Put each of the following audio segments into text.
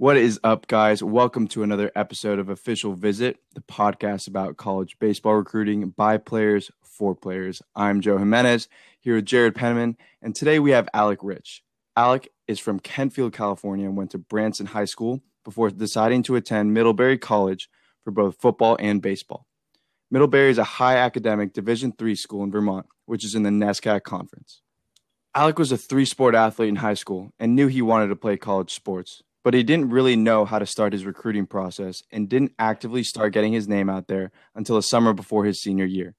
What is up, guys? Welcome to another episode of Official Visit, the podcast about college baseball recruiting by players for players. I'm Joe Jimenez here with Jared Penman, and today we have Alec Rich. Alec is from Kentfield, California, and went to Branson High School before deciding to attend Middlebury College for both football and baseball. Middlebury is a high academic Division III school in Vermont, which is in the NESCAC Conference. Alec was a three sport athlete in high school and knew he wanted to play college sports, but he didn't really know how to start his recruiting process and didn't actively start getting his name out there until the summer before his senior year.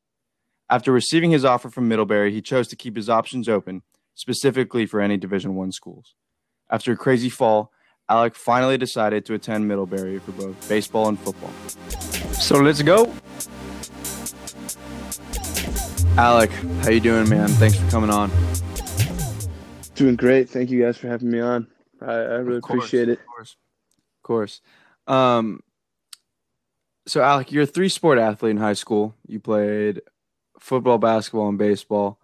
After receiving his offer from Middlebury, he chose to keep his options open, specifically for any Division 1 schools. After a crazy fall, Alec finally decided to attend Middlebury for both baseball and football. So let's go. Alec, how you doing, man? Thanks for coming on. Doing great. Thank you guys for having me on. I, I really course, appreciate it. Of course. Of course. Um, so, Alec, you're a three sport athlete in high school. You played football, basketball, and baseball.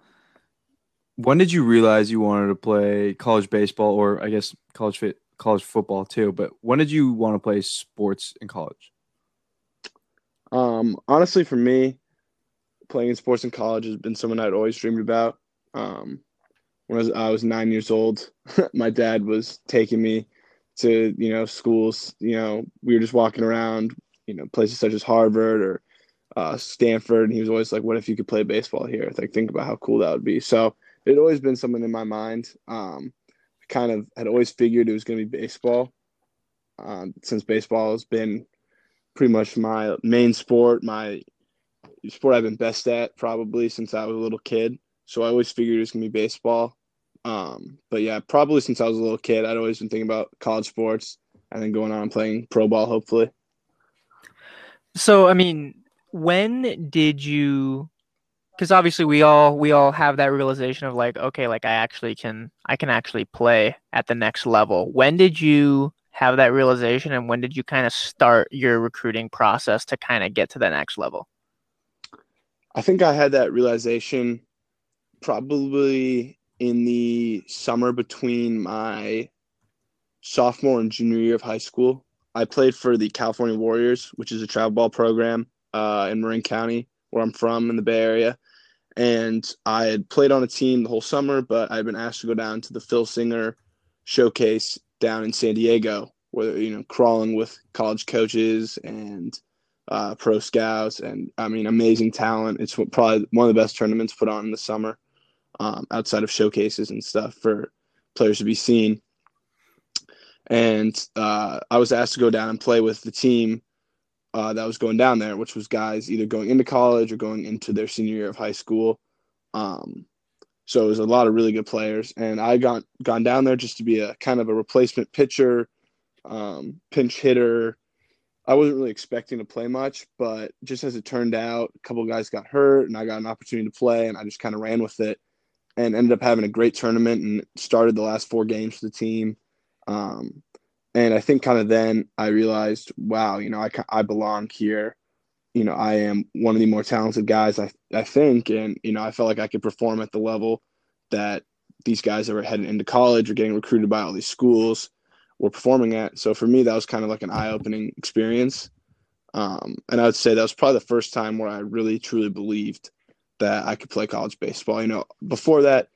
When did you realize you wanted to play college baseball, or I guess college fit, college football too? But when did you want to play sports in college? Um, honestly, for me, playing sports in college has been something I'd always dreamed about. Um, when I was, I was nine years old, my dad was taking me to you know schools. You know, we were just walking around, you know, places such as Harvard or uh, Stanford, and he was always like, "What if you could play baseball here? Like, think about how cool that would be." So it had always been something in my mind. Um, I kind of had always figured it was going to be baseball, um, since baseball has been pretty much my main sport, my sport I've been best at probably since I was a little kid. So I always figured it was gonna be baseball. Um, but yeah, probably since I was a little kid, I'd always been thinking about college sports and then going on and playing pro ball, hopefully. So I mean, when did you? Because obviously we all we all have that realization of like, okay, like I actually can I can actually play at the next level. When did you have that realization, and when did you kind of start your recruiting process to kind of get to the next level? I think I had that realization probably in the summer between my sophomore and junior year of high school. I played for the California Warriors, which is a travel ball program uh, in Marin County, where I'm from in the Bay Area. And I had played on a team the whole summer, but I had been asked to go down to the Phil Singer showcase down in San Diego, where you know crawling with college coaches and uh, pro scouts, and I mean amazing talent. It's probably one of the best tournaments put on in the summer um, outside of showcases and stuff for players to be seen. And uh, I was asked to go down and play with the team uh, that was going down there, which was guys either going into college or going into their senior year of high school. Um, so it was a lot of really good players, and I got gone down there just to be a kind of a replacement pitcher, um, pinch hitter. I wasn't really expecting to play much, but just as it turned out, a couple guys got hurt, and I got an opportunity to play, and I just kind of ran with it and ended up having a great tournament and started the last four games for the team. Um, and I think kind of then I realized, wow, you know, I, I belong here. You know, I am one of the more talented guys, I, I think. And, you know, I felt like I could perform at the level that these guys that were heading into college or getting recruited by all these schools were performing at. So for me, that was kind of like an eye opening experience. Um, and I would say that was probably the first time where I really truly believed that I could play college baseball. You know, before that,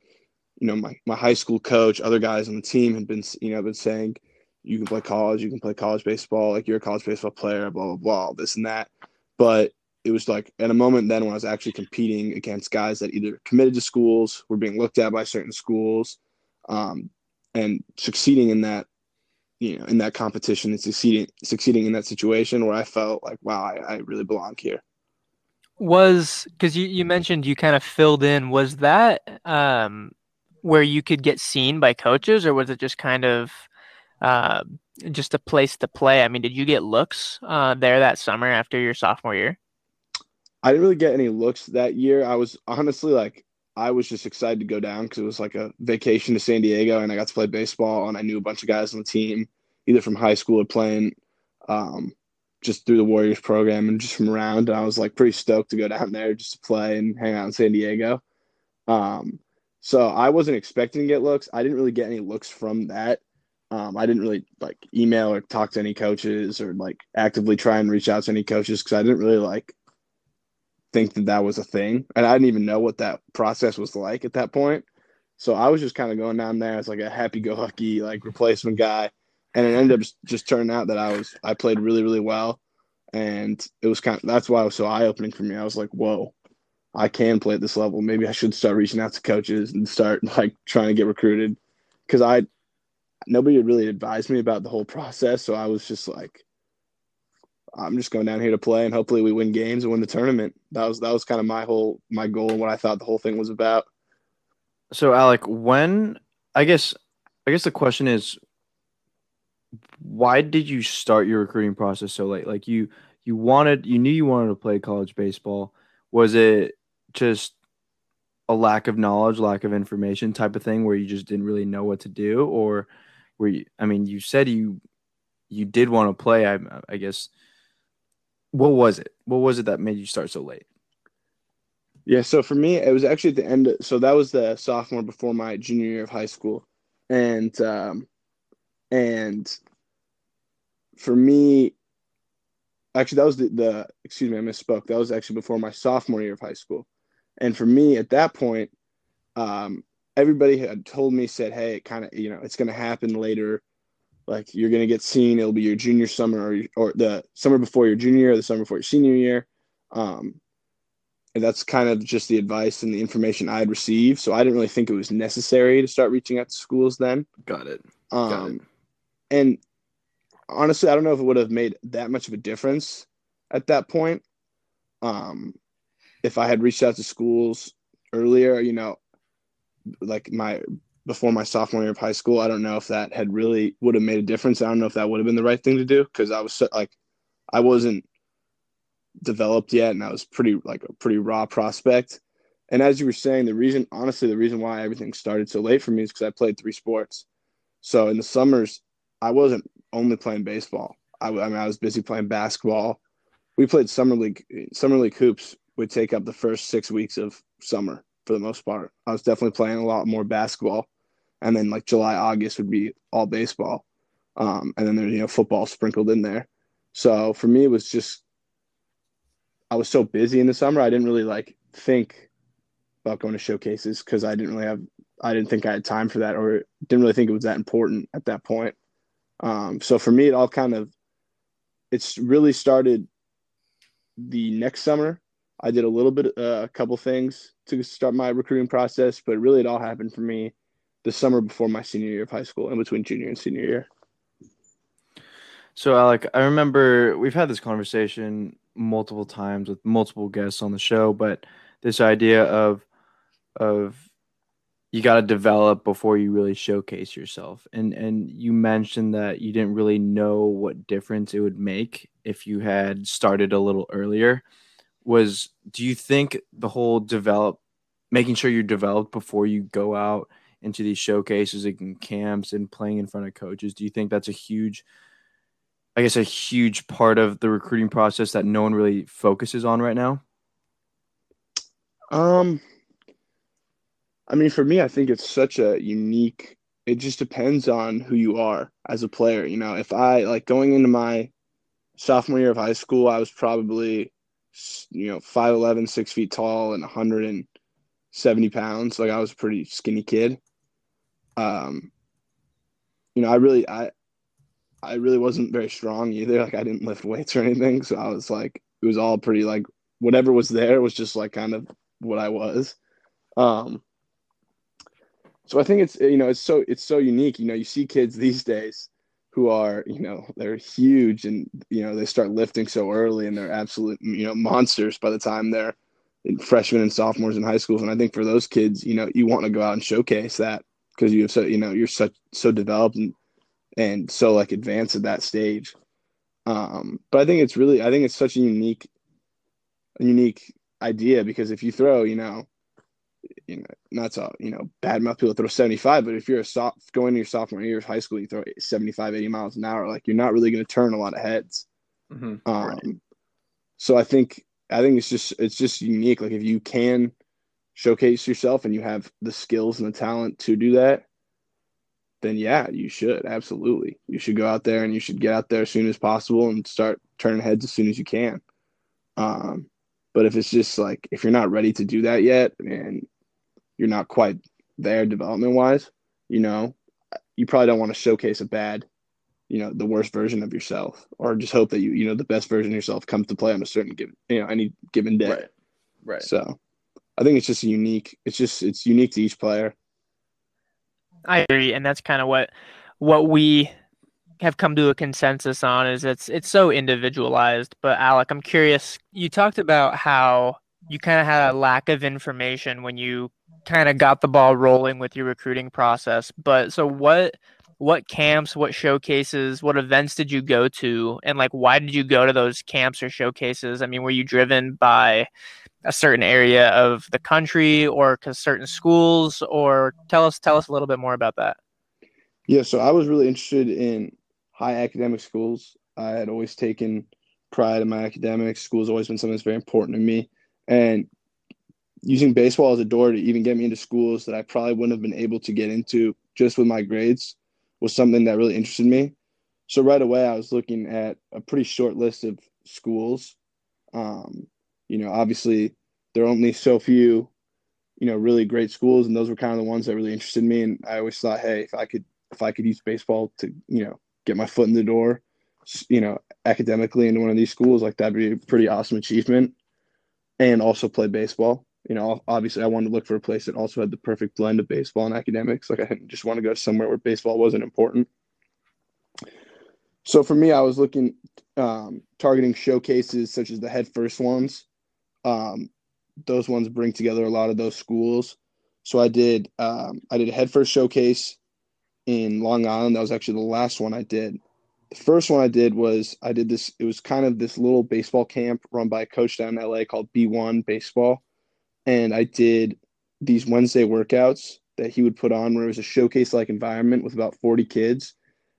you know, my, my high school coach, other guys on the team had been, you know, been saying, you can play college, you can play college baseball, like you're a college baseball player, blah, blah, blah, this and that. But it was like at a moment then when I was actually competing against guys that either committed to schools, were being looked at by certain schools, um, and succeeding in that, you know, in that competition and succeeding succeeding in that situation where I felt like, wow, I, I really belong here was because you, you mentioned you kind of filled in was that um, where you could get seen by coaches or was it just kind of uh, just a place to play? I mean did you get looks uh, there that summer after your sophomore year? I didn't really get any looks that year. I was honestly like i was just excited to go down because it was like a vacation to san diego and i got to play baseball and i knew a bunch of guys on the team either from high school or playing um, just through the Warriors program and just from around. And I was like pretty stoked to go down there just to play and hang out in San Diego. Um, so I wasn't expecting to get looks. I didn't really get any looks from that. Um, I didn't really like email or talk to any coaches or like actively try and reach out to any coaches because I didn't really like think that that was a thing, and I didn't even know what that process was like at that point. So I was just kind of going down there as like a happy-go-lucky like replacement guy, and it ended up just, turning out that I was I played really really well, and it was kind of that's why it was so eye-opening for me. I was like, whoa, I can play at this level. Maybe I should start reaching out to coaches and start like trying to get recruited because I nobody had really advised me about the whole process. So I was just like, I'm just going down here to play and hopefully we win games and win the tournament. That was that was kind of my whole my goal and what I thought the whole thing was about. So Alec, when I guess I guess the question is why did you start your recruiting process so late? Like you you wanted you knew you wanted to play college baseball. Was it just a lack of knowledge, lack of information type of thing where you just didn't really know what to do or were you I mean you said you you did want to play I I guess what was it? What was it that made you start so late? Yeah, so for me, it was actually at the end. Of, so that was the sophomore before my junior year of high school, and um, and for me, actually, that was the, the excuse me, I misspoke. That was actually before my sophomore year of high school, and for me at that point, um, everybody had told me said, hey, it kind of you know it's going to happen later. Like you're going to get seen. It'll be your junior summer or, or the summer before your junior year or the summer before your senior year. Um, and that's kind of just the advice and the information i had received. So i didn't really think it was necessary to start reaching out to schools then. Got it, um, got it. And honestly i don't know if it would have made that much of a difference at that point um, if i had reached out to schools earlier you know like my before my sophomore year of high school. I don't know if that had really would have made a difference. I don't know if that would have been the right thing to do because I was so, like, I wasn't developed yet, and I was pretty like a pretty raw prospect. And as you were saying, the reason, honestly, the reason why everything started so late for me is because I played three sports. So in the summers, I wasn't only playing baseball. I, I mean, I was busy playing basketball. We played summer league. Summer league hoops would take up the first six weeks of summer for the most part. I was definitely playing a lot more basketball and then like July, August would be all baseball, um, and then there's you know football sprinkled in there. So for me, it was just I was so busy in the summer, I didn't really like think about going to showcases because I didn't really have I didn't think I had time for that or didn't really think it was that important at that point. Um, so for me, it all kind of it's really started the next summer. I did a little bit, uh, a couple things to start my recruiting process, but really it all happened for me the summer before my senior year of high school, in between junior and senior year. So, Alec, I remember we've had this conversation multiple times with multiple guests on the show, but this idea of of you got to develop before you really showcase yourself. And and you mentioned that you didn't really know what difference it would make if you had started a little earlier. Was do you think the whole develop making sure you're developed before you go out into these showcases and camps and playing in front of coaches. Do you think that's a huge, I guess, a huge part of the recruiting process that no one really focuses on right now? Um, I mean, for me, I think it's such a unique. It just depends on who you are as a player. You know, if I like going into my sophomore year of high school, I was probably, you know, 5'11, six feet tall, and 170 pounds. Like I was a pretty skinny kid um, you know, I really, I, I really wasn't very strong either. Like I didn't lift weights or anything, so I was like, it was all pretty like whatever was there was just like kind of what I was. Um, so I think it's you know it's so it's so unique. You know, you see kids these days who are you know they're huge and you know they start lifting so early and they're absolute you know monsters by the time they're freshmen and sophomores in high schools. And I think for those kids, you know, you want to go out and showcase that because you have so you know you're such so developed and and so like advanced at that stage. Um, but I think it's really I think it's such a unique unique idea because if you throw you know you know not so you know bad mouth people throw 75 but if you're a soft going to your sophomore year of high school you throw 75 80 miles an hour like you're not really going to turn a lot of heads mm-hmm. um, right. so i think i think it's just it's just unique like if you can showcase yourself and you have the skills and the talent to do that, then yeah, you should absolutely. You should go out there and you should get out there as soon as possible and start turning heads as soon as you can. Um, but if it's just like if you're not ready to do that yet and you're not quite there development wise, you know, you probably don't want to showcase a bad, you know, the worst version of yourself, or just hope that you, you know, the best version of yourself comes to play on a certain given, you know, any given day. Right. Right. So, I think it's just unique. It's just it's unique to each player. I agree, and that's kind of what what we have come to a consensus on is it's it's so individualized. But Alec, I'm curious. You talked about how you kind of had a lack of information when you kind of got the ball rolling with your recruiting process. But so what what camps, what showcases, what events did you go to and like why did you go to those camps or showcases? I mean, were you driven by a certain area of the country or to certain schools or tell us tell us a little bit more about that. Yeah, so I was really interested in high academic schools. I had always taken pride in my academics. School's always been something that's very important to me. And using baseball as a door to even get me into schools that I probably wouldn't have been able to get into just with my grades was something that really interested me. So right away, I was looking at a pretty short list of schools. Um, you know, obviously there are only so few, you know, really great schools, and those were kind of the ones that really interested me. And I always thought, hey, if I could, if I could use baseball to, you know, get my foot in the door, you know, academically into one of these schools, like that'd be a pretty awesome achievement. And also play baseball you know, obviously I wanted to look for a place that also had the perfect blend of baseball and academics. Like I didn't just want to go somewhere where baseball wasn't important. So for me, I was looking, um, targeting showcases such as the Headfirst ones. Um, those ones bring together a lot of those schools. So I did, um, I did a Headfirst showcase in Long Island. That was actually the last one I did. The first one I did was I did this. It was kind of this little baseball camp run by a coach down in LA called B1 Baseball and I did these Wednesday workouts that he would put on where it was a showcase like environment with about 40 kids.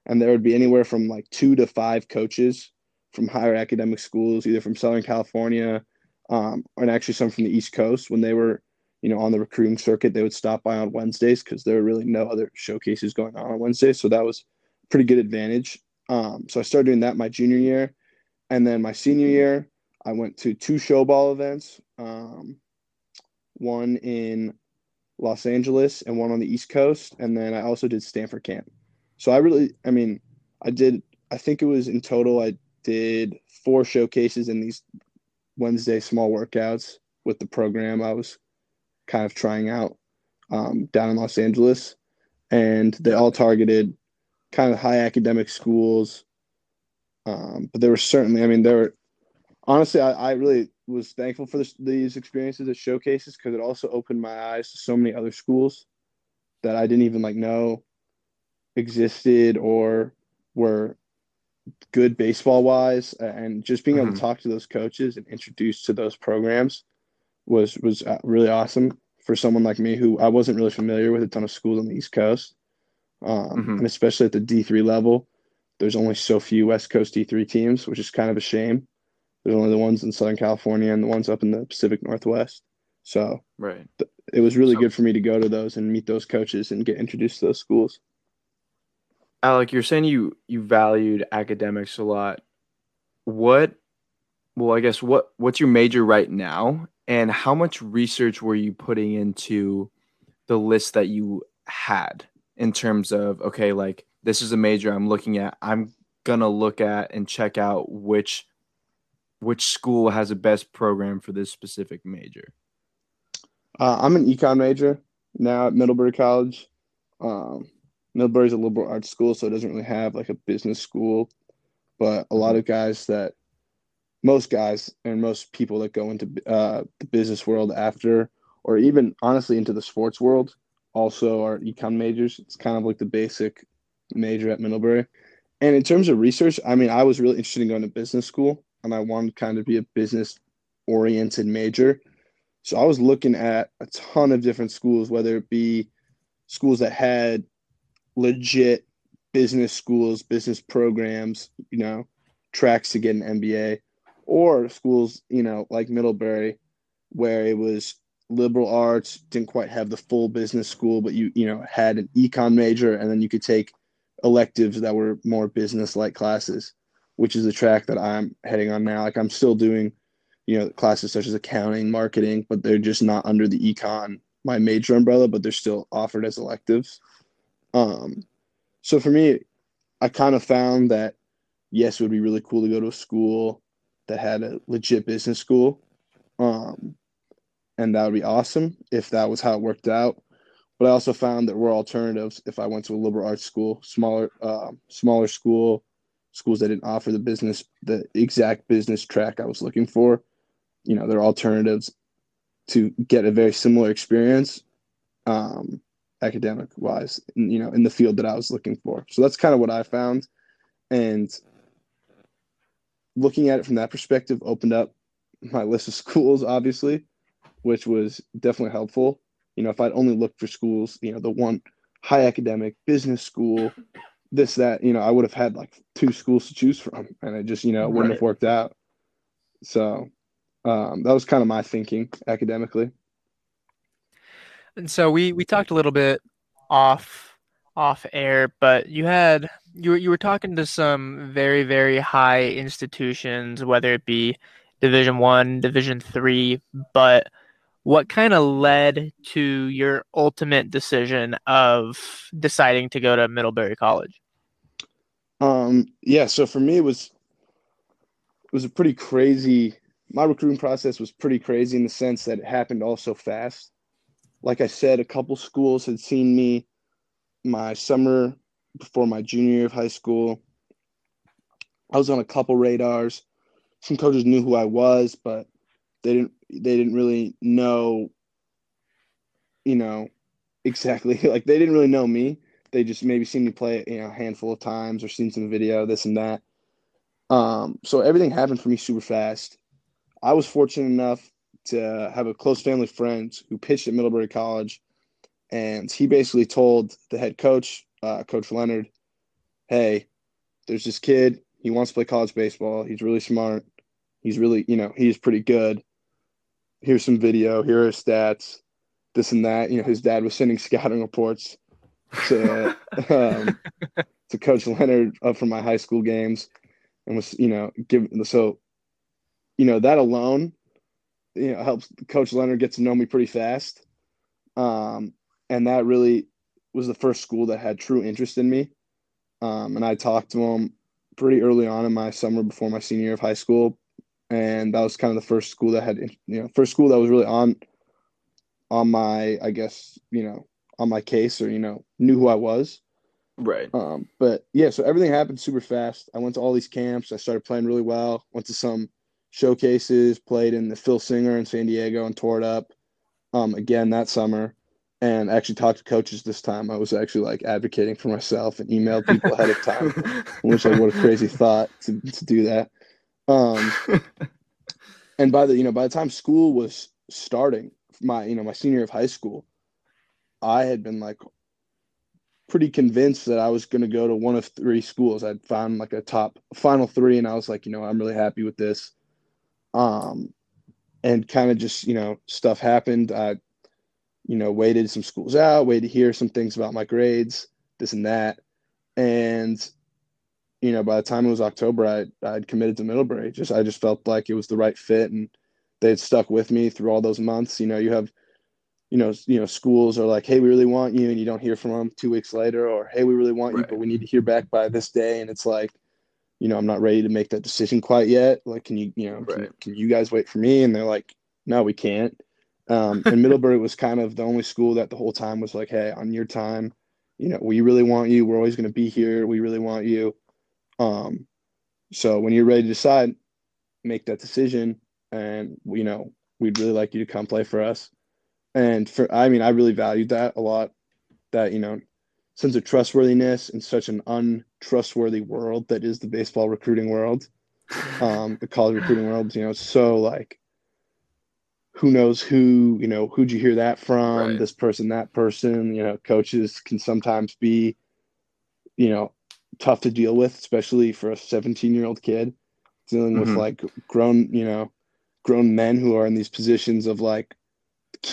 And there would be anywhere from like two to five coaches from higher academic schools, either from Southern California um, and actually some from the East Coast. When they were, you know, on the recruiting circuit, they would stop by on Wednesdays because there were really no other showcases going on on Wednesdays. So that was pretty good advantage. Um, so I started doing that my junior year. And then my senior year, I went to two Showball events. Um, one in Los Angeles and one on the East Coast. And then I also did Stanford camp. So I really, I mean, I did, I think it was in total, I did four showcases in these Wednesday small workouts with the program I was kind of trying out um, down in Los Angeles. And they all targeted kind of high academic schools. Um, but there were certainly, I mean, there were honestly, I, I really was thankful for this, these experiences at showcases because it also opened my eyes to so many other schools that I didn't even like know existed or were good baseball wise and just being able mm-hmm. to talk to those coaches and introduced to those programs was was uh, really awesome for someone like me who I wasn't really familiar with a ton of schools on the East Coast um, mm-hmm. and especially at the D3 level there's only so few West Coast D3 teams which is kind of a shame there's only the ones in Southern California and the ones up in the Pacific Northwest. So right, th- it was really so, good for me to go to those and meet those coaches and get introduced to those schools. Alec, you're saying you you valued academics a lot. What? Well, I guess what what's your major right now, and how much research were you putting into the list that you had in terms of okay, like this is a major I'm looking at. I'm gonna look at and check out which which school has the best program for this specific major? Uh, I'm an econ major now at Middlebury College. Um, is a liberal arts school, so it doesn't really have like a business school. But a lot of guys that, most guys and most people that go into uh, the business world after, or even honestly into the sports world, also are econ majors. It's kind of like the basic major at Middlebury. And in terms of research, I mean, I was really interested in going to business school and I wanted kind of be a business oriented major. So I was looking at a ton of different schools, whether it be schools that had legit business schools, business programs, you know, tracks to get an MBA, or schools, you know, like Middlebury, where it was liberal arts, didn't quite have the full business school, but you you know had an econ major, and then you could take electives that were more business like classes, which is the track that I'm heading on now. Like I'm still doing, you know, classes such as accounting, marketing, but they're just not under the econ my major umbrella, but they're still offered as electives. Um, so for me, I kind of found that yes, it would be really cool to go to a school that had a legit business school. Um, and that would be awesome if that was how it worked out. But I also found that were alternatives if I went to a liberal arts school, smaller, uh, smaller school, schools that didn't offer the business, the exact business track I was looking for. You know, there are alternatives to get a very similar experience, um, academic wise, you know, in the field that I was looking for. So that's kind of what I found, and looking at it from that perspective opened up my list of schools, obviously, which was definitely helpful. You know, if I'd only looked for schools, you know, the one high academic business school, this, that, you know, I would have had like two schools to choose from and it just, you know, wouldn't right. have worked out. So um, that was kind of my thinking academically. And so we, we talked a little bit off off air, but you had you were, you were talking to some very very high institutions, whether it be Division One, Division Three, but what kind of led to your ultimate decision of deciding to go to Middlebury College? Um, yeah, so for me, it was it was a pretty crazy. My recruiting process was pretty crazy in the sense that it happened all so fast. Like I said, a couple schools had seen me my summer before my junior year of high school. I was on a couple radars. Some coaches knew who I was, but they didn't they didn't really know you know exactly like they didn't really know me. They just maybe seen me play you know a handful of times or seen some video this and that. Um so everything happened for me super fast. I was fortunate enough to have a close family friend who pitched at middlebury college and he basically told the head coach uh, coach leonard hey there's this kid. He wants to play college baseball. He's really smart. He's really you know he's pretty good here's some video, here are stats, this and that. You know, his dad was sending scouting reports to um, to Coach Leonard up from my high school games, and was you know give so, you know that alone, you know helps Coach Leonard get to know me pretty fast, um, and that really was the first school that had true interest in me, um, and I talked to him pretty early on in my summer before my senior year of high school and that was kind of the first school that had you know first school that was really on on my I guess you know on my case or you know knew who I was. Right. Um, but yeah, so everything happened super fast. I went to all these camps. I started playing really well. Went to some showcases. Played in the Phil Singer in San Diego and tore it up. Um, again that summer, and actually talked to coaches this time. I was actually like advocating for myself and emailed people ahead of time, which like what a crazy thought to to do that. Um, and by the you know by the time school was starting, my you know my senior year of high school, I had been like pretty convinced that I was going to go to one of three schools. I'd found like a top final three, and I was like, you know, I'm really happy with this. Um, and kind of just you know stuff happened. I, you know, waited some schools out, waited to hear some things about my grades, this and that, and you know, by the time it was October, I I'd committed to Middlebury. Just I just felt like it was the right fit, and they had stuck with me through all those months. You know, you have, you know, you know, schools are like, hey, we really want you, and you don't hear from them two weeks later, or hey, we really want right. you, but we need to hear back by this day, and it's like, you know, I'm not ready to make that decision quite yet. Like, can you, you know, right. can, can you guys wait for me? And they're like, no, we can't. Um, and Middlebury was kind of the only school that the whole time was like, hey, on your time, you know, we really want you. We're always going to be here. We really want you. Um, so when you're ready to decide, make that decision, and you know we'd really like you to come play for us. And for I mean, I really valued that a lot. That you know, sense of trustworthiness in such an untrustworthy world that is the baseball recruiting world, um, the college recruiting world. You know, so like who knows who you know who'd you hear that from right. this person that person you know coaches can sometimes be you know tough to deal with, especially for a 17 year old kid dealing mm-hmm. with like grown, you know, grown men who are in these positions of like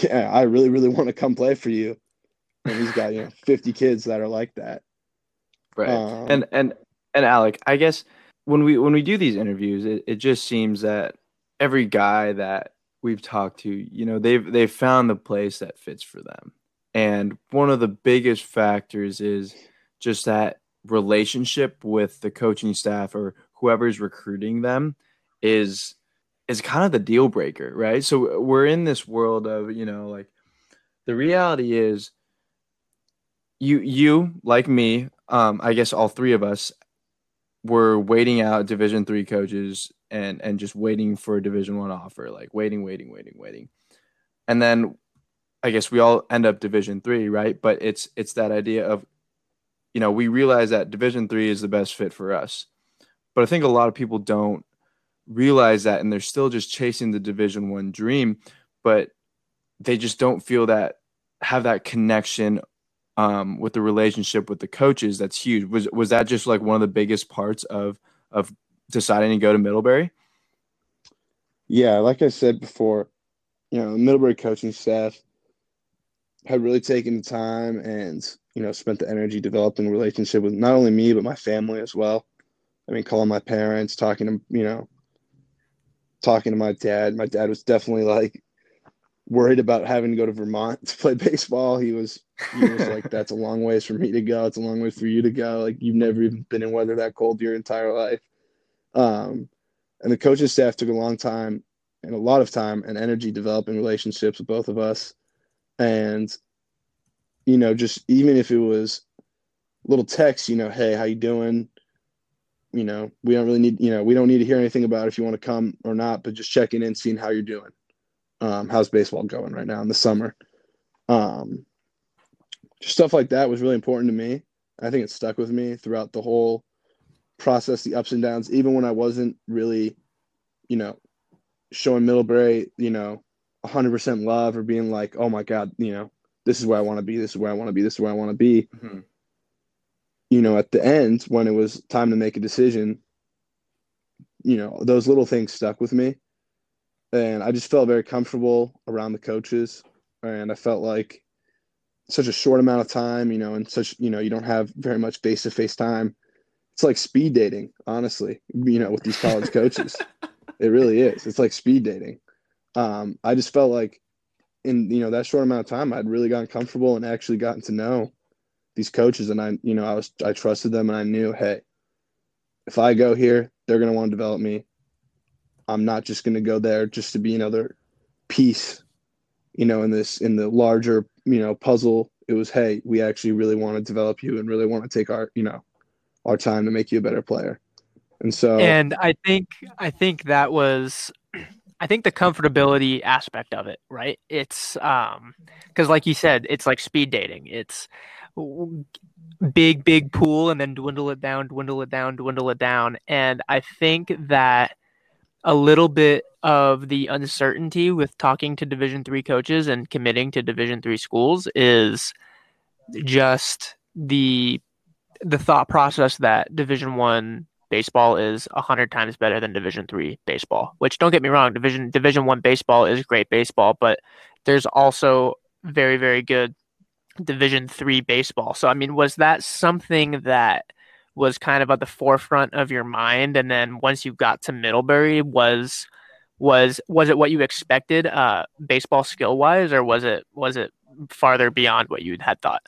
yeah, I really, really want to come play for you. And he's got, you know, 50 kids that are like that. Right. Um, and and and Alec, I guess when we when we do these interviews, it, it just seems that every guy that we've talked to, you know, they've they've found the place that fits for them. And one of the biggest factors is just that relationship with the coaching staff or whoever's recruiting them is is kind of the deal breaker, right? So we're in this world of, you know, like the reality is you you like me, um I guess all three of us were waiting out division 3 coaches and and just waiting for a division 1 offer, like waiting, waiting, waiting, waiting. And then I guess we all end up division 3, right? But it's it's that idea of you know, we realize that division 3 is the best fit for us. But I think a lot of people don't realize that and they're still just chasing the division 1 dream, but they just don't feel that have that connection um, with the relationship with the coaches. That's huge. Was was that just like one of the biggest parts of of deciding to go to middlebury? Yeah, like I said before, you know, Middlebury coaching staff had really taken the time and, you know, spent the energy developing a relationship with not only me, but my family as well. I mean, calling my parents, talking to, you know, talking to my dad. My dad was definitely like worried about having to go to Vermont to play baseball. He was, he was like, that's a long ways for me to go. It's a long way for you to go. Like, you've never even been in weather that cold your entire life. Um, and the coaching staff took a long time and a lot of time and energy developing relationships with both of us and you know just even if it was little text you know hey how you doing? You know we don't really need you know we don't need to hear anything about if you want to come or not but just checking in seeing how you're doing. Um, how's baseball going right now in the summer? Um, just stuff like that was really important to me. I think it stuck with me throughout the whole process the ups and downs even when i wasn't really you know showing middlebury you know 100% love or being like oh my god you know this is where i want to be this is where i want to be this is where i want to be. Mhm. you know at the end when it was time to make a decision you know those little things stuck with me. And i just felt very comfortable around the coaches. And i felt like such a short amount of time you know and such you know you don't have very much face to face time. It's like speed dating honestly you know with these college coaches. It really is. It's like speed dating um, i just felt like in you know that short amount of time i'd really gotten comfortable and actually gotten to know these coaches. And i you know i was i trusted them and i knew hey if i go here they're to want to develop me. I'm not just to go there just to be another piece you know in this in the larger you know puzzle. It was hey we actually really want to develop you and really want to take our you know our time to make you a better player. And so And I think I think that was I think the comfortability aspect of it, right? It's um cuz like you said, it's like speed dating. It's big big pool and then dwindle it down, dwindle it down, dwindle it down. And I think that a little bit of the uncertainty with talking to division 3 coaches and committing to division 3 schools is just the the thought process that division 1 baseball is a hundred times better than Division three baseball. Which don't get me wrong, Division Division one baseball is great baseball, but there's also very very good Division three baseball. So I mean, was that something that was kind of at the forefront of your mind, and then once you got to Middlebury, was was was it what you expected, uh, baseball skill wise, or was it was it farther beyond what you had thought?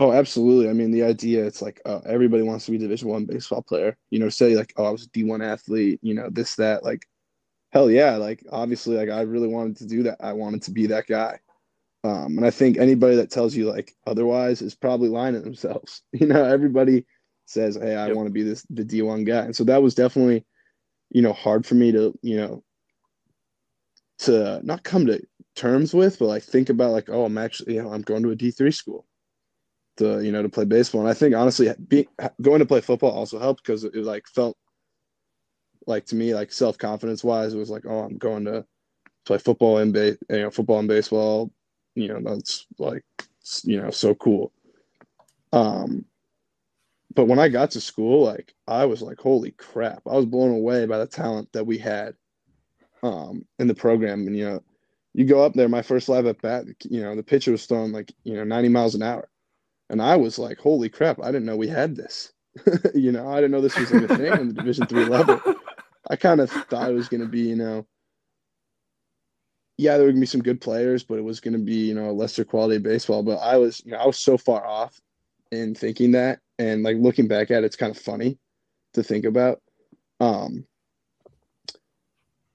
Oh, absolutely. I mean, the idea it's like uh, everybody wants to be a Division One baseball player. You know, say like, oh, I was a D one athlete. You know, this that. Like, hell yeah. Like, obviously, like I really wanted to do that. I wanted to be that guy. Um, and I think anybody that tells you like otherwise is probably lying to themselves. You know, everybody says, hey, I Yep. want to be this the D one guy. And so that was definitely, you know, hard for me to you know to not come to terms with, but like think about like, oh, I'm actually, you know, I'm going to a D three school to you know to play baseball. And I think honestly, be, going to play football also helped because it, like felt like to me like self confidence wise, it was like oh I'm going to play football and ba- you know football and baseball. You know that's like you know so cool. Um, but when I got to school, like I was like holy crap! I was blown away by the talent that we had um in the program and you know You go up there, my first live at bat, you know, the pitcher was throwing like, you know, 90 miles an hour. And I was like, holy crap, I didn't know we had this. you know, I didn't know this was like a thing on the Division three level. I kind of thought it was going to be, you know, yeah, there were going to be some good players, but it was going to be, you know, a lesser quality baseball. But I was, you know, I was so far off in thinking that, and like looking back at it, it's kind of funny to think about. Um,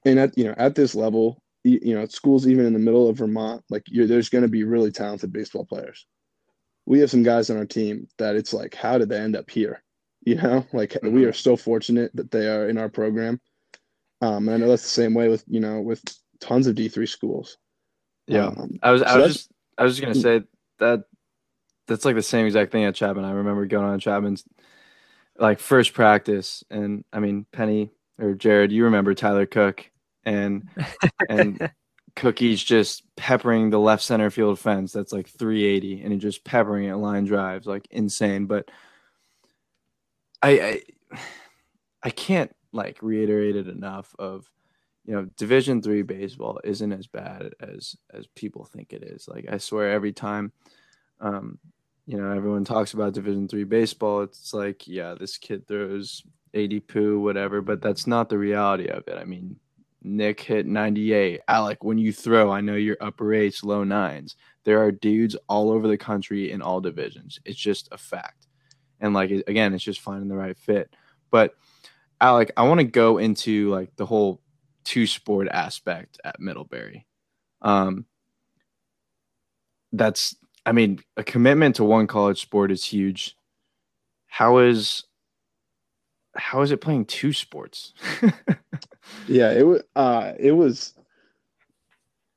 and at you know at this level, you, you know, at schools even in the middle of Vermont, like you're, there's going to be really talented baseball players. We have some guys on our team that it's like, how did they end up here? You know, like mm-hmm. we are so fortunate that they are in our program. Um, and I know that's the same way with you know with tons of D three schools. Yeah, um, I was I was just I was just gonna say that that's like the same exact thing at Chapman. I remember going on Chapman's like first practice, and I mean Penny or Jared, you remember Tyler Cook and and Cookie's just peppering the left center field fence. That's like 380, and he just peppering it line drives like insane. But I, I I can't like reiterate it enough of you know division three baseball isn't as bad as as people think it is. Like i swear every time um you know everyone talks about division three baseball it's like yeah this kid throws 80 poo whatever but that's not the reality of it. I mean nick hit 98 alec when you throw i know you're upper eights low nines. There are dudes all over the country in all divisions. It's just a fact. And like again it's just finding the right fit. But alec i want to go into like the whole two sport aspect at middlebury. Um that's i mean a commitment to one college sport is huge. How is how is it playing two sports yeah it was uh it was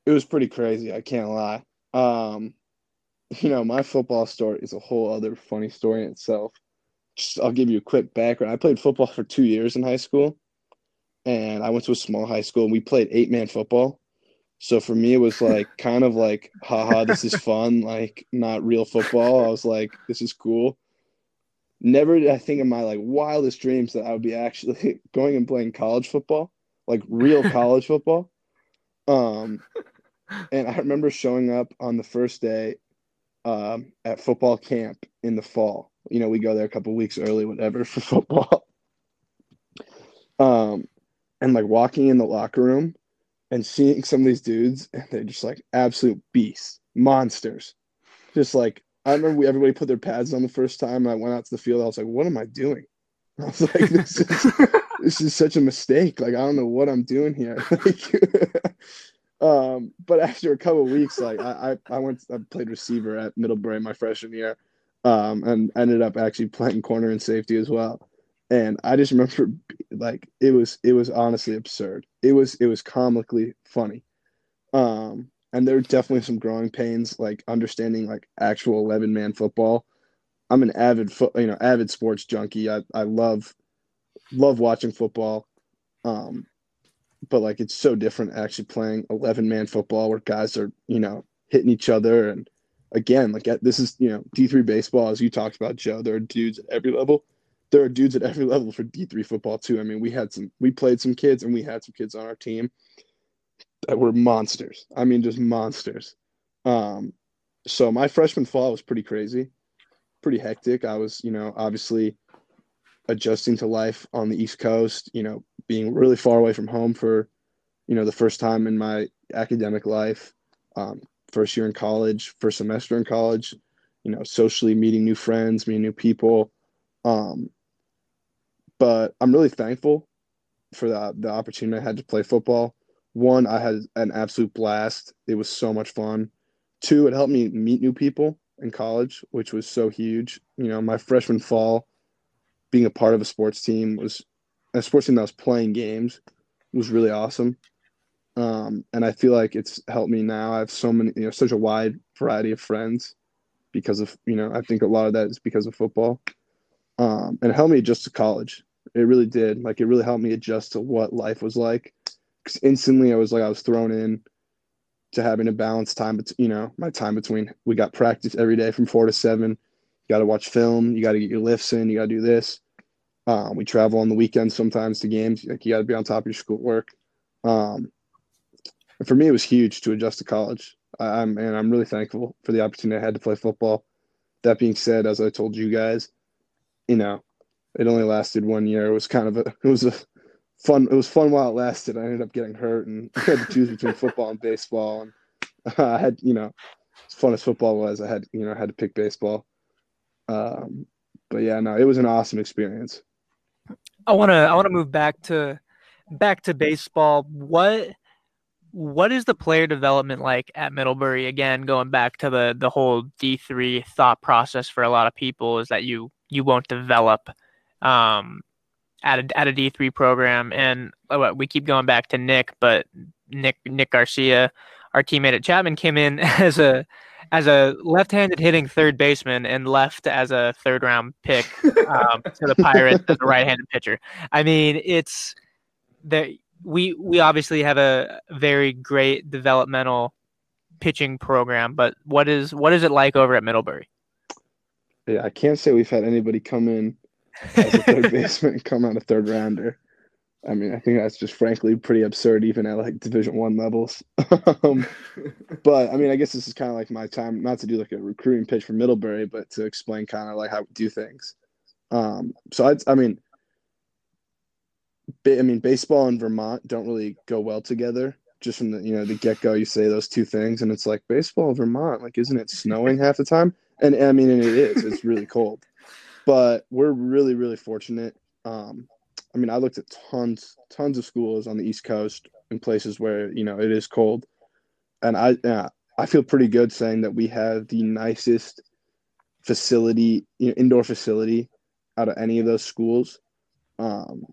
it was pretty crazy i can't lie um you know, my football story is a whole other funny story in itself. Just, I'll give you a quick background. I played football for two years in high school, and I went to a small high school, and we played eight man football. So for me, it was like kind of like, haha, this is fun, like not real football. I was like, this is cool. Never did I think in my like wildest dreams that I would be actually going and playing college football, like real college football. Um, and I remember showing up on the first day um, at football camp in the fall. You know, we go there a couple weeks early, whatever, for football. Um, and like walking in the locker room and seeing some of these dudes, and they're just like absolute beasts, monsters. Just like I remember we, everybody put their pads on the first time, and I went out to the field. I was like, "What am I doing?" I was like, "This is this is such a mistake. Like I don't know what I'm doing here." like, um, but after a couple weeks, like I, I, I went, I played receiver at Middlebury my freshman year, um, and ended up actually playing corner and safety as well. And I just remember, like it was, it was honestly absurd. It was, it was comically funny. And there were definitely some growing pains, like understanding like actual eleven man football. I'm an avid you know, avid sports junkie. I, I love, love watching football. Um, but like it's so different actually playing 11 man football where guys are you know hitting each other and again like this is you know d3 baseball as you talked about joe there are dudes at every level there are dudes at every level for d3 football too i mean we had some we played some kids and we had some kids on our team that were monsters i mean just monsters um so my freshman fall was pretty crazy pretty hectic i was you know obviously adjusting to life on the east coast you know being really far away from home for, you know, the first time in my academic life, um, first year in college, first semester in college, you know, socially meeting new friends, meeting new people. Um, but I'm really thankful for the, the opportunity I had to play football. One, I had an absolute blast. It was so much fun. Two, it helped me meet new people in college, which was so huge. You know, my freshman fall, being a part of a sports team was a sports team that was playing games was really awesome. Um, and I feel like it's helped me now. I have so many, you know, such a wide variety of friends because of, you know, I think a lot of that is because of football. Um, and it helped me adjust to college. It really did. Like it really helped me adjust to what life was like. Because instantly I was like I was thrown in to having a balanced time. But you know, my time between we got practice every day from four to seven. You got to watch film. You got to get your lifts in. You got to do this. Um, we travel on the weekends sometimes to games. Like you got to be on top of your schoolwork. Um, for me, it was huge to adjust to college. I, I'm and I'm really thankful for the opportunity I had to play football. That being said, as I told you guys, you know, it only lasted one year. It was kind of a it was a fun it was fun while it lasted. I ended up getting hurt and I had to choose between football and baseball. And I had you know, as fun as football was, I had you know I had to pick baseball. Um, but yeah, no, it was an awesome experience. I want to I want to move back to back to baseball. What what is the player development like at Middlebury? Again, going back to the the whole D three thought process for a lot of people is that you you won't develop um, at a at a D three program, and uh, we keep going back to Nick, but Nick Nick Garcia, our teammate at Chapman, came in as a as a left-handed hitting third baseman and left as a third round pick um, to the Pirates as a right-handed pitcher. I mean, it's that we we obviously have a very great developmental pitching program, but what is what is it like over at Middlebury? Yeah, I can't say we've had anybody come in as a third baseman come out a third rounder. I mean, I think that's just frankly pretty absurd, even at like Division One levels. um, but I mean, I guess this is kind of like my time, not to do like a recruiting pitch for Middlebury, but to explain kind of like how we do things. Um, so I, I mean, I mean, baseball and Vermont don't really go well together. Just from the you know the get go, you say those two things, and it's like baseball, Vermont, like isn't it snowing half the time? And I mean, and it is. It's really cold, but we're really really fortunate. Um, I mean, I looked at tons, tons of schools on the East Coast in places where you know it is cold, and I, yeah, I feel pretty good saying that we have the nicest facility, you know, indoor facility out of any of those schools. Um,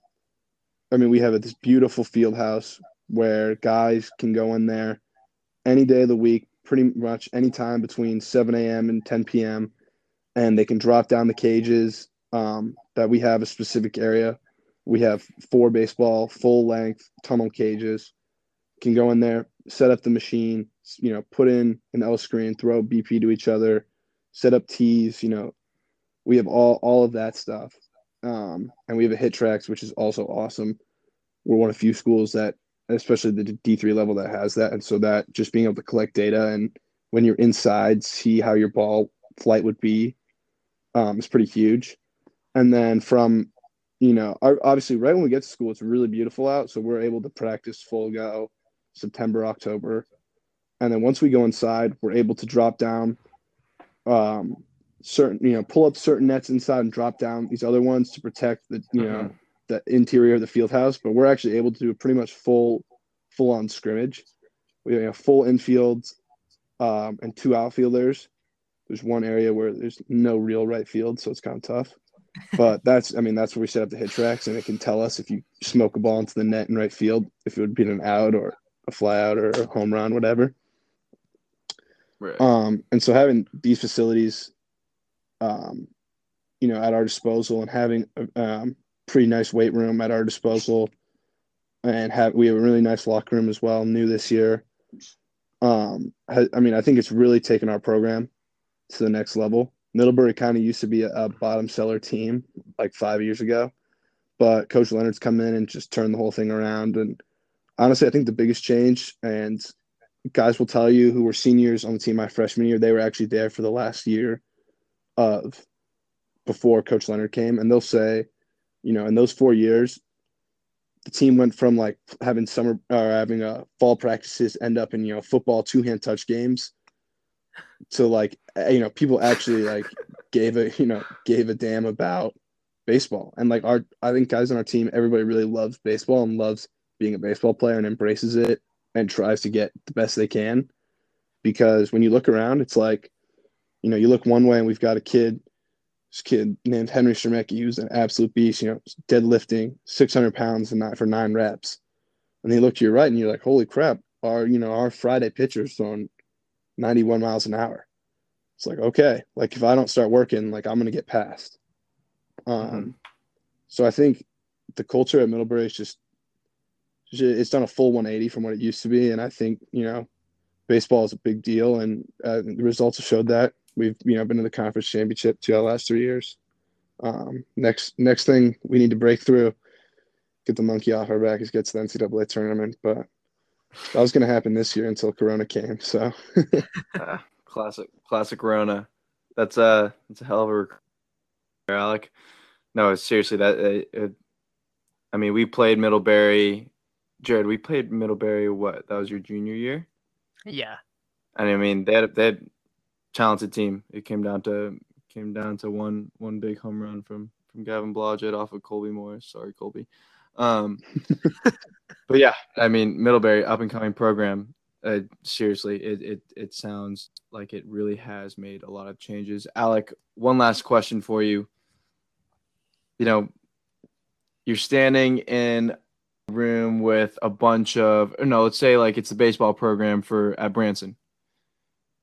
I mean, we have this beautiful field house where guys can go in there any day of the week, pretty much any time between 7 a.m. and 10 p.m. And they can drop down the cages um, that we have a specific area we have four baseball full length tunnel cages. Can go in there, set up the machine, you know, put in an L screen, throw BP to each other, set up tees. You know, we have all all of that stuff, um, and we have a HitTrax, which is also awesome. We're one of few schools that, especially the D three level, that has that, and so that just being able to collect data and when you're inside, see how your ball flight would be, um, is pretty huge. And then from you know, obviously, right when we get to school, it's really beautiful out, so we're able to practice full go September, October, and then once we go inside, we're able to drop down um, certain, you know, pull up certain nets inside and drop down these other ones to protect the, you know, mm-hmm. the interior of the field house. But we're actually able to do pretty much full, full on scrimmage. We have full infield um, and two outfielders. There's one area where there's no real right field, so it's kind of tough but that's I mean that's where we set up the HitTrax and it can tell us if you smoke a ball into the net in right field if it would be an out or a fly out or a home run whatever. Right. Um, and so having these facilities, um, you know, at our disposal and having a um, pretty nice weight room at our disposal, and have we have a really nice locker room as well, new this year. Um, I mean, I think it's really taken our program to the next level. Middlebury kind of used to be a, a, bottom seller team like five years ago, but Coach Leonard's come in and just turned the whole thing around. And honestly, I think the biggest change, and guys will tell you who were seniors on the team my freshman year, they were actually there for the last year of before Coach Leonard came, and they'll say, you know, in those four years, the team went from like having summer or having a uh, fall practices end up in you know football two hand touch games to like Uh, you know people actually like gave a you know gave a damn about baseball. And like our i think guys on our team everybody really loves baseball and loves being a baseball player and embraces it and tries to get the best they can. Because when you look around it's like you know you look one way and we've got a kid this kid named henry Shermecki, who's an absolute beast you know deadlifting 600 pounds and not for nine reps. And then you look to your right and you're like holy crap our you know our friday pitcher's throwing 91 miles an hour. It's like, okay, like if I don't start working, like I'm going to get passed. Um, mm-hmm. So I think the culture at Middlebury is just, it's done a full 180 from what it used to be. And I think, you know, baseball is a big deal. And uh, the results have showed that. We've, you know, been in the conference championship two out of the last three years. Um, next, next thing we need to break through, get the monkey off our back is get to the NCAA tournament. But That was going to happen this year until Corona came. So, uh, classic, classic Corona. That's a that's a hell of a recruit, Alec. No, seriously, that it, it, I mean, we played Middlebury. Jared, we played Middlebury. What? That was your junior year. Yeah. And I mean, they had they had talented team. It came down to came down to one one big home run from from Gavin Blodgett off of Colby Morris. Sorry, Colby. Um, but yeah, I mean, Middlebury up and coming program. Uh, seriously, it, it it sounds like it really has made a lot of changes. Alec, one last question for you. You know, you're standing in a room with a bunch of no, let's say like it's the baseball program for at Branson,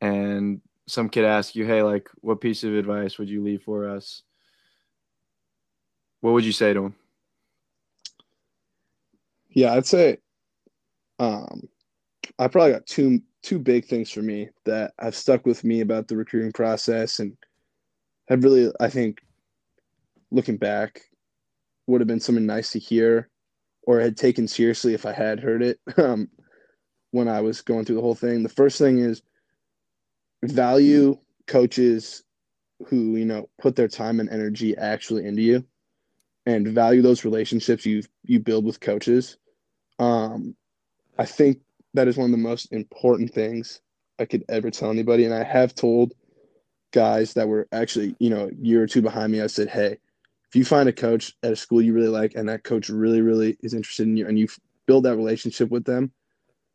and some kid asks you, "Hey, like, what piece of advice would you leave for us?" What would you say to him? Yeah, I'd say um, I probably got two two big things for me that have stuck with me about the recruiting process and have really, I think, looking back, would have been something nice to hear or had taken seriously if I had heard it um, when I was going through the whole thing. The first thing is value coaches who you know put their time and energy actually into you and value those relationships you you build with coaches um, I think that is one of the most important things I could ever tell anybody. And I have told guys that were actually, you know, a year or two behind me, I said, hey, if you find a coach at a school you really like and that coach really, really is interested in you and you build that relationship with them,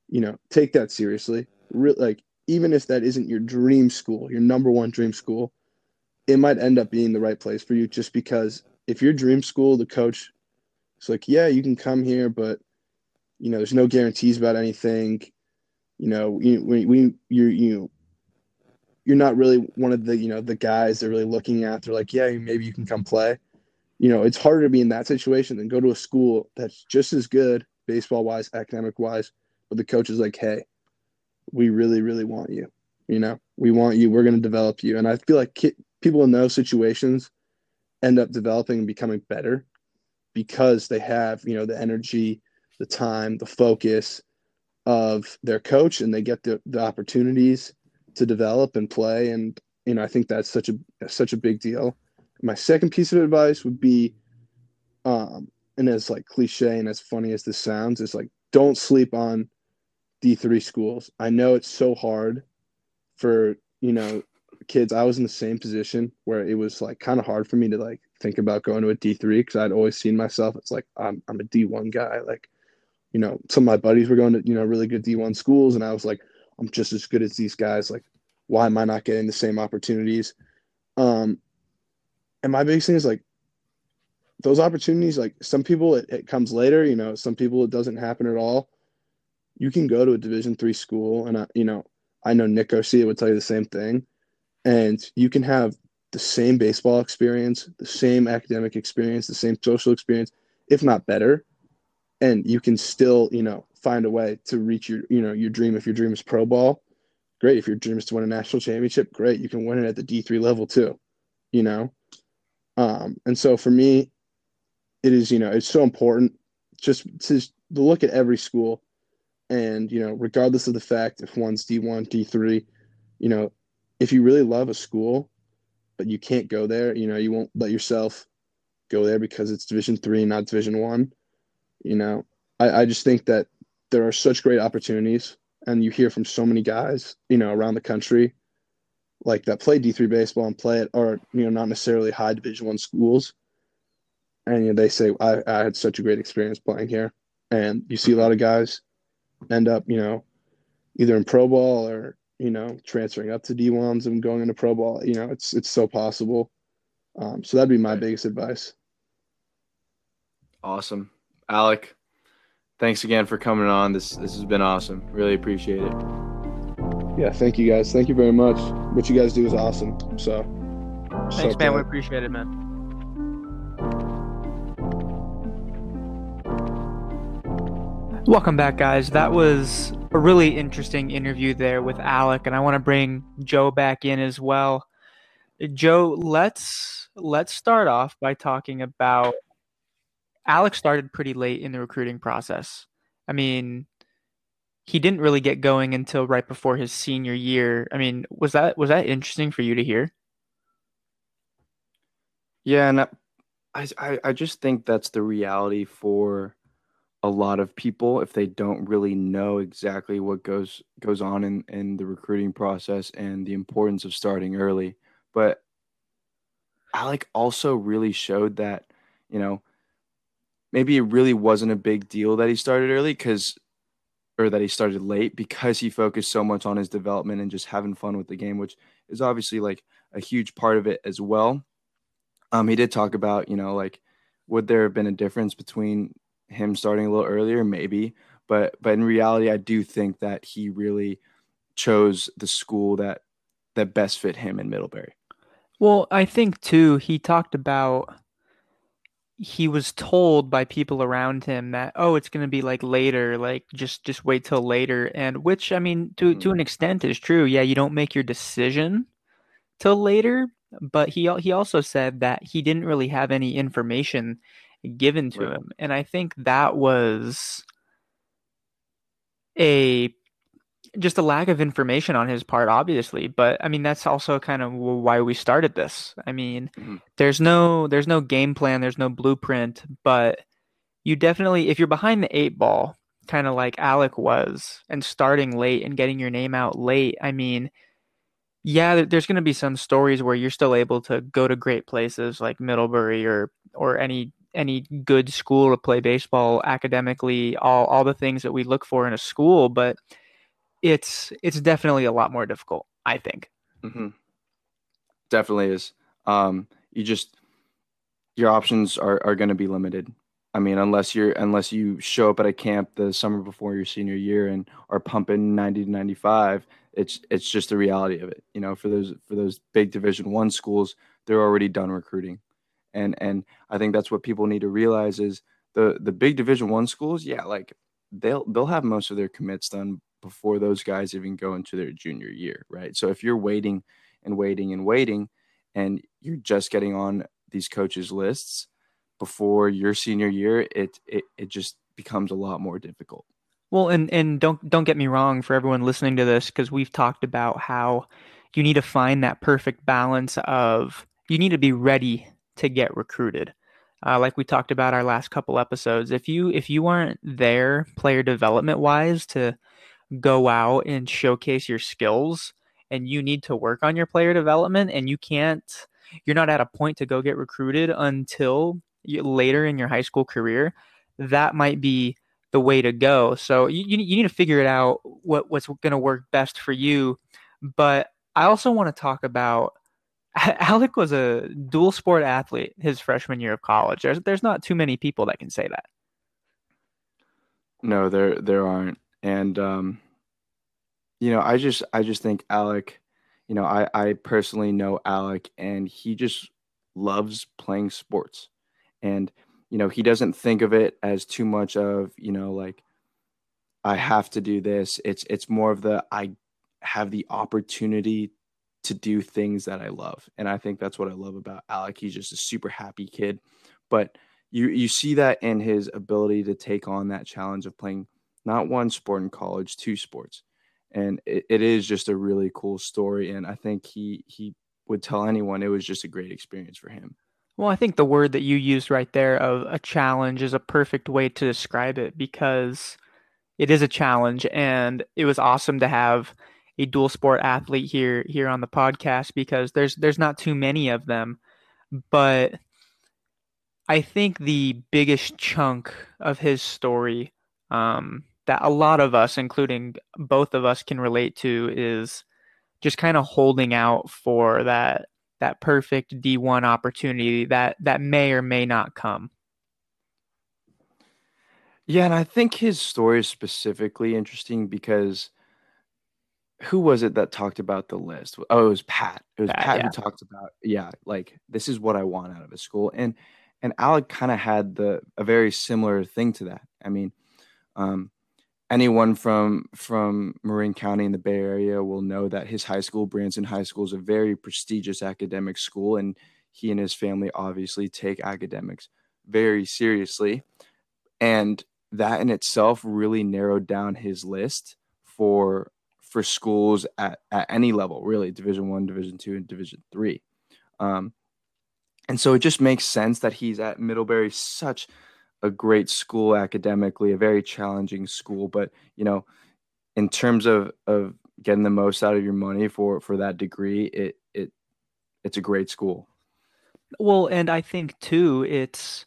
you know, take that seriously. Re- like, even if that isn't your dream school, your number one dream school, it might end up being the right place for you just because if your dream school, the coach is like, yeah, you can come here, but you know, there's no guarantees about anything. You know, we, we, we you're, you, you're not really one of the, you know, the guys they're really looking at. They're like, yeah, maybe you can come play. You know, it's harder to be in that situation than go to a school that's just as good baseball wise, academic wise, but the coach is like, hey, we really, really want you. You know, we want you. We're going to develop you. And I feel like ki- people in those situations end up developing and becoming better because they have, you know, the energy the time, the focus of their coach, and they get the, the opportunities to develop and play. And you know, I think that's such a such a big deal. My second piece of advice would be, um, and as like cliche and as funny as this sounds, is like don't sleep on D three schools. I know it's so hard for you know kids. I was in the same position where it was like kind of hard for me to like think about going to a D three because I'd always seen myself. It's like I'm I'm a D one guy. Like you know, some of my buddies were going to, you know, really good D1 schools. And I was like, I'm just as good as these guys. Like, why am I not getting the same opportunities? Um, and my biggest thing is like, those opportunities, like some people it, it comes later, you know, some people it doesn't happen at all. You can go to a division three school and I, you know, I know Nick Garcia would tell you the same thing. And you can have the same baseball experience, the same academic experience, the same social experience, if not better and you can still you know find a way to reach your you know your dream if your dream is pro ball great. If your dream is to win a national championship great. You can win it at the d3 level too you know? Um, and so for me it is you know it's so important just to, look at every school and you know regardless of the fact if one's d1 d3 you know if you really love a school but you can't go there you know you won't let yourself go there because it's division three not division one you know, I, I just think that there are such great opportunities, and you hear from so many guys, you know, around the country, like that play D three baseball and play it, or you know, not necessarily high Division one schools, and you know, they say I, I had such a great experience playing here, and you see a lot of guys end up, you know, either in pro ball or you know transferring up to D ones and going into pro ball. You know, it's it's so possible. Um, so that'd be my biggest advice. Awesome. Alec, thanks again for coming on. This this has been awesome. Really appreciate it. Yeah, thank you guys. Thank you very much. What you guys do is awesome. So thanks, so man. We appreciate it, man. Welcome back, guys. That was a really interesting interview there with Alec, and I want to bring Joe back in as well. Joe, let's let's start off by talking about Alex started pretty late in the recruiting process. I mean, he didn't really get going until right before his senior year. I mean, was that was that interesting for you to hear? Yeah, and I I, I just think that's the reality for a lot of people if they don't really know exactly what goes goes on in in the recruiting process and the importance of starting early. But Alec also really showed that, you know, maybe it really wasn't a big deal that he started early because or that he started late because he focused so much on his development and just having fun with the game, which is obviously like a huge part of it as well. Um, he did talk about, you know, like would there have been a difference between him starting a little earlier, maybe, but but in reality, I do think that he really chose the school that that best fit him in Middlebury. Well, I think too, he talked about he was told by people around him that oh it's going to be like later like just just wait till later and which i mean to mm-hmm. to an extent is true yeah you don't make your decision till later but he he also said that he didn't really have any information given to right. him. And I think that was a just a lack of information on his part obviously but i mean that's also kind of why we started this i mean mm-hmm. there's no there's no game plan there's no blueprint but you definitely if you're behind the eight ball kind of like alec was and starting late and getting your name out late i mean yeah there's going to be some stories where you're still able to go to great places like middlebury or or any any good school to play baseball academically, all all the things that we look for in a school, but it's it's definitely a lot more difficult, I think. Mm-hmm. Definitely is. Um, you just your options are, are going to be limited. I mean, unless you're unless you show up at a camp the summer before your senior year and are pumping 90 to 95, it's it's just the reality of it. You know, for those for those big Division One schools, they're already done recruiting and and I think that's what people need to realize is the the big Division One schools, yeah, like they'll they'll have most of their commits done before those guys even go into their junior year, right? So if you're waiting and waiting and waiting, and you're just getting on these coaches' lists before your senior year, it it it just becomes a lot more difficult. Well, and and don't don't get me wrong for everyone listening to this because we've talked about how you need to find that perfect balance of you need to be ready to get recruited. Uh, like we talked about our last couple episodes, if you if you aren't there player development wise to go out and showcase your skills, and you need to work on your player development, and you can't, you're not at a point to go get recruited until you, later in your high school career. That might be the way to go. So you, you, need to figure it out what what's going to work best for you. But I also want to talk about Alec was a dual sport athlete his freshman year of college. There's there's not too many people that can say that. No, there there aren't. And um you know, I just I just think Alec, you know, I I personally know Alec and he just loves playing sports. And you know, he doesn't think of it as too much of, you know, like I have to do this. It's it's more of the I have the opportunity to do things that I love. And I think that's what I love about Alec. He's just a super happy kid. But you you see that in his ability to take on that challenge of playing not one sport in college, two sports. And it, it is just a really cool story. And I think he he would tell anyone it was just a great experience for him. Well, I think the word that you used right there of a challenge is a perfect way to describe it because it is a challenge and it was awesome to have a dual sport athlete here here on the podcast because there's there's not too many of them but I think the biggest chunk of his story um, that a lot of us, including both of us, can relate to is just kind of holding out for that that perfect D1 opportunity that that may or may not come. Yeah, and I think his story is specifically interesting because who was it that talked about the list? Oh, it was Pat. It was Pat, Pat yeah. who talked about yeah, like this is what I want out of a school, and and Alec kind of had the a very similar thing to that. I mean, um, anyone from from Marin County in the Bay Area will know that his high school, Branson High School, is a very prestigious academic school, and he and his family obviously take academics very seriously. And that in itself really narrowed down his list for for schools at, at any level, really, Division One, Division Two, and Division Three. Um, and so it just makes sense that he's at Middlebury, such a great school academically, a very challenging school. But you know, in terms of of getting the most out of your money for for that degree, it it it's a great school. Well, and I think too, it's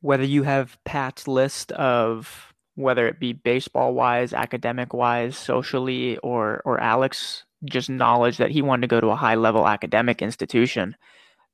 whether you have Pat's list of whether it be baseball wise, academic wise, socially, or or Alec's just knowledge that he wanted to go to a high level academic institution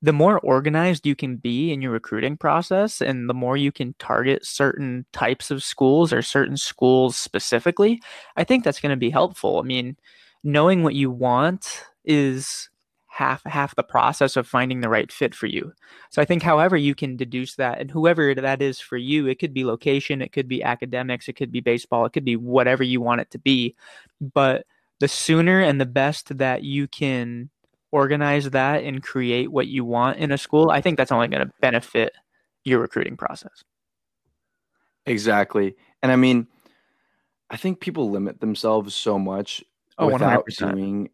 the more organized you can be in your recruiting process and the more you can target certain types of schools or certain schools specifically, I think that's going to be helpful. I mean, knowing what you want is half half the process of finding the right fit for you. So I think however you can deduce that and whoever that is for you, it could be location, it could be academics, it could be baseball, it could be whatever you want it to be, but the sooner and the best that you can organize that and create what you want in a school, I think that's only going to benefit your recruiting process. Exactly. And I mean, I think people limit themselves so much oh, without 100%. doing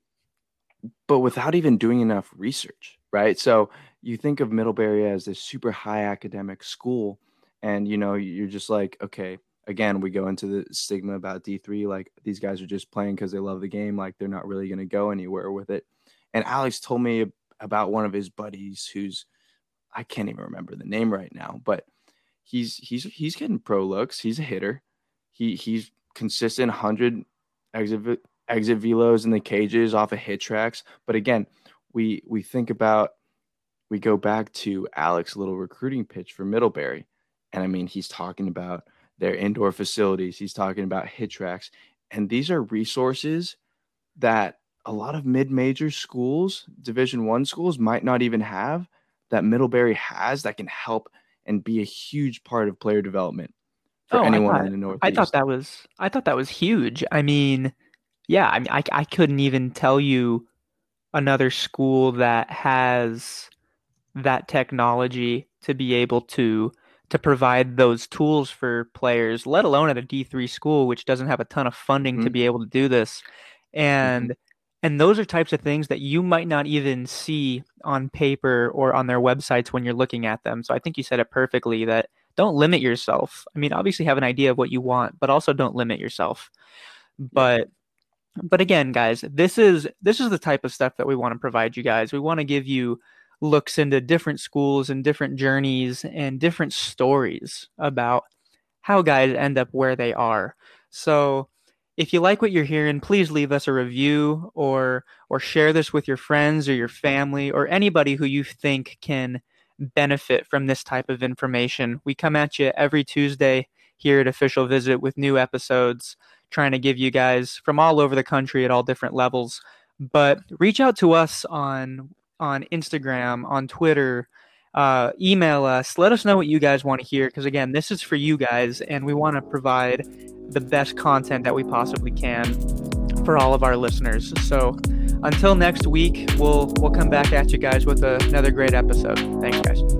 but without even doing enough research, right? So you think of Middlebury as this super high academic school and you know, you're just like, okay, again, we go into the stigma about D3 like these guys are just playing cuz they love the game, like they're not really going to go anywhere with it. And Alex told me about one of his buddies who's I can't even remember the name right now, but he's he's he's getting pro looks. He's a hitter. He he's consistent 100 exit exit velos in the cages off of HitTrax. But again, we we think about we go back to Alec's little recruiting pitch for Middlebury. And I mean, he's talking about their indoor facilities. He's talking about HitTrax, And these are resources that a lot of mid-major schools, Division One schools, might not even have that Middlebury has that can help and be a huge part of player development for oh, anyone thought, in the North. I thought that was I thought that was huge. I mean, yeah, I mean, I I couldn't even tell you another school that has that technology to be able to to provide those tools for players, let alone at a D3 school which doesn't have a ton of funding mm-hmm. to be able to do this. And mm-hmm. And those are types of things that you might not even see on paper or on their websites when you're looking at them. So I think you said it perfectly that don't limit yourself. I mean, obviously have an idea of what you want, but also don't limit yourself. But but again, guys, this is this is the type of stuff that we want to provide you guys. We want to give you looks into different schools and different journeys and different stories about how guys end up where they are. So if you like what you're hearing, please leave us a review or or share this with your friends or your family or anybody who you think can benefit from this type of information. We come at you every Tuesday here at Official Visit with new episodes, trying to give you guys from all over the country at all different levels. But reach out to us on on Instagram, on Twitter, uh, email us. Let us know what you guys want to hear because again, this is for you guys, and we want to provide the best content that we possibly can for all of our listeners. So until next week, we'll we'll come back at you guys with a, another great episode. Thanks, guys.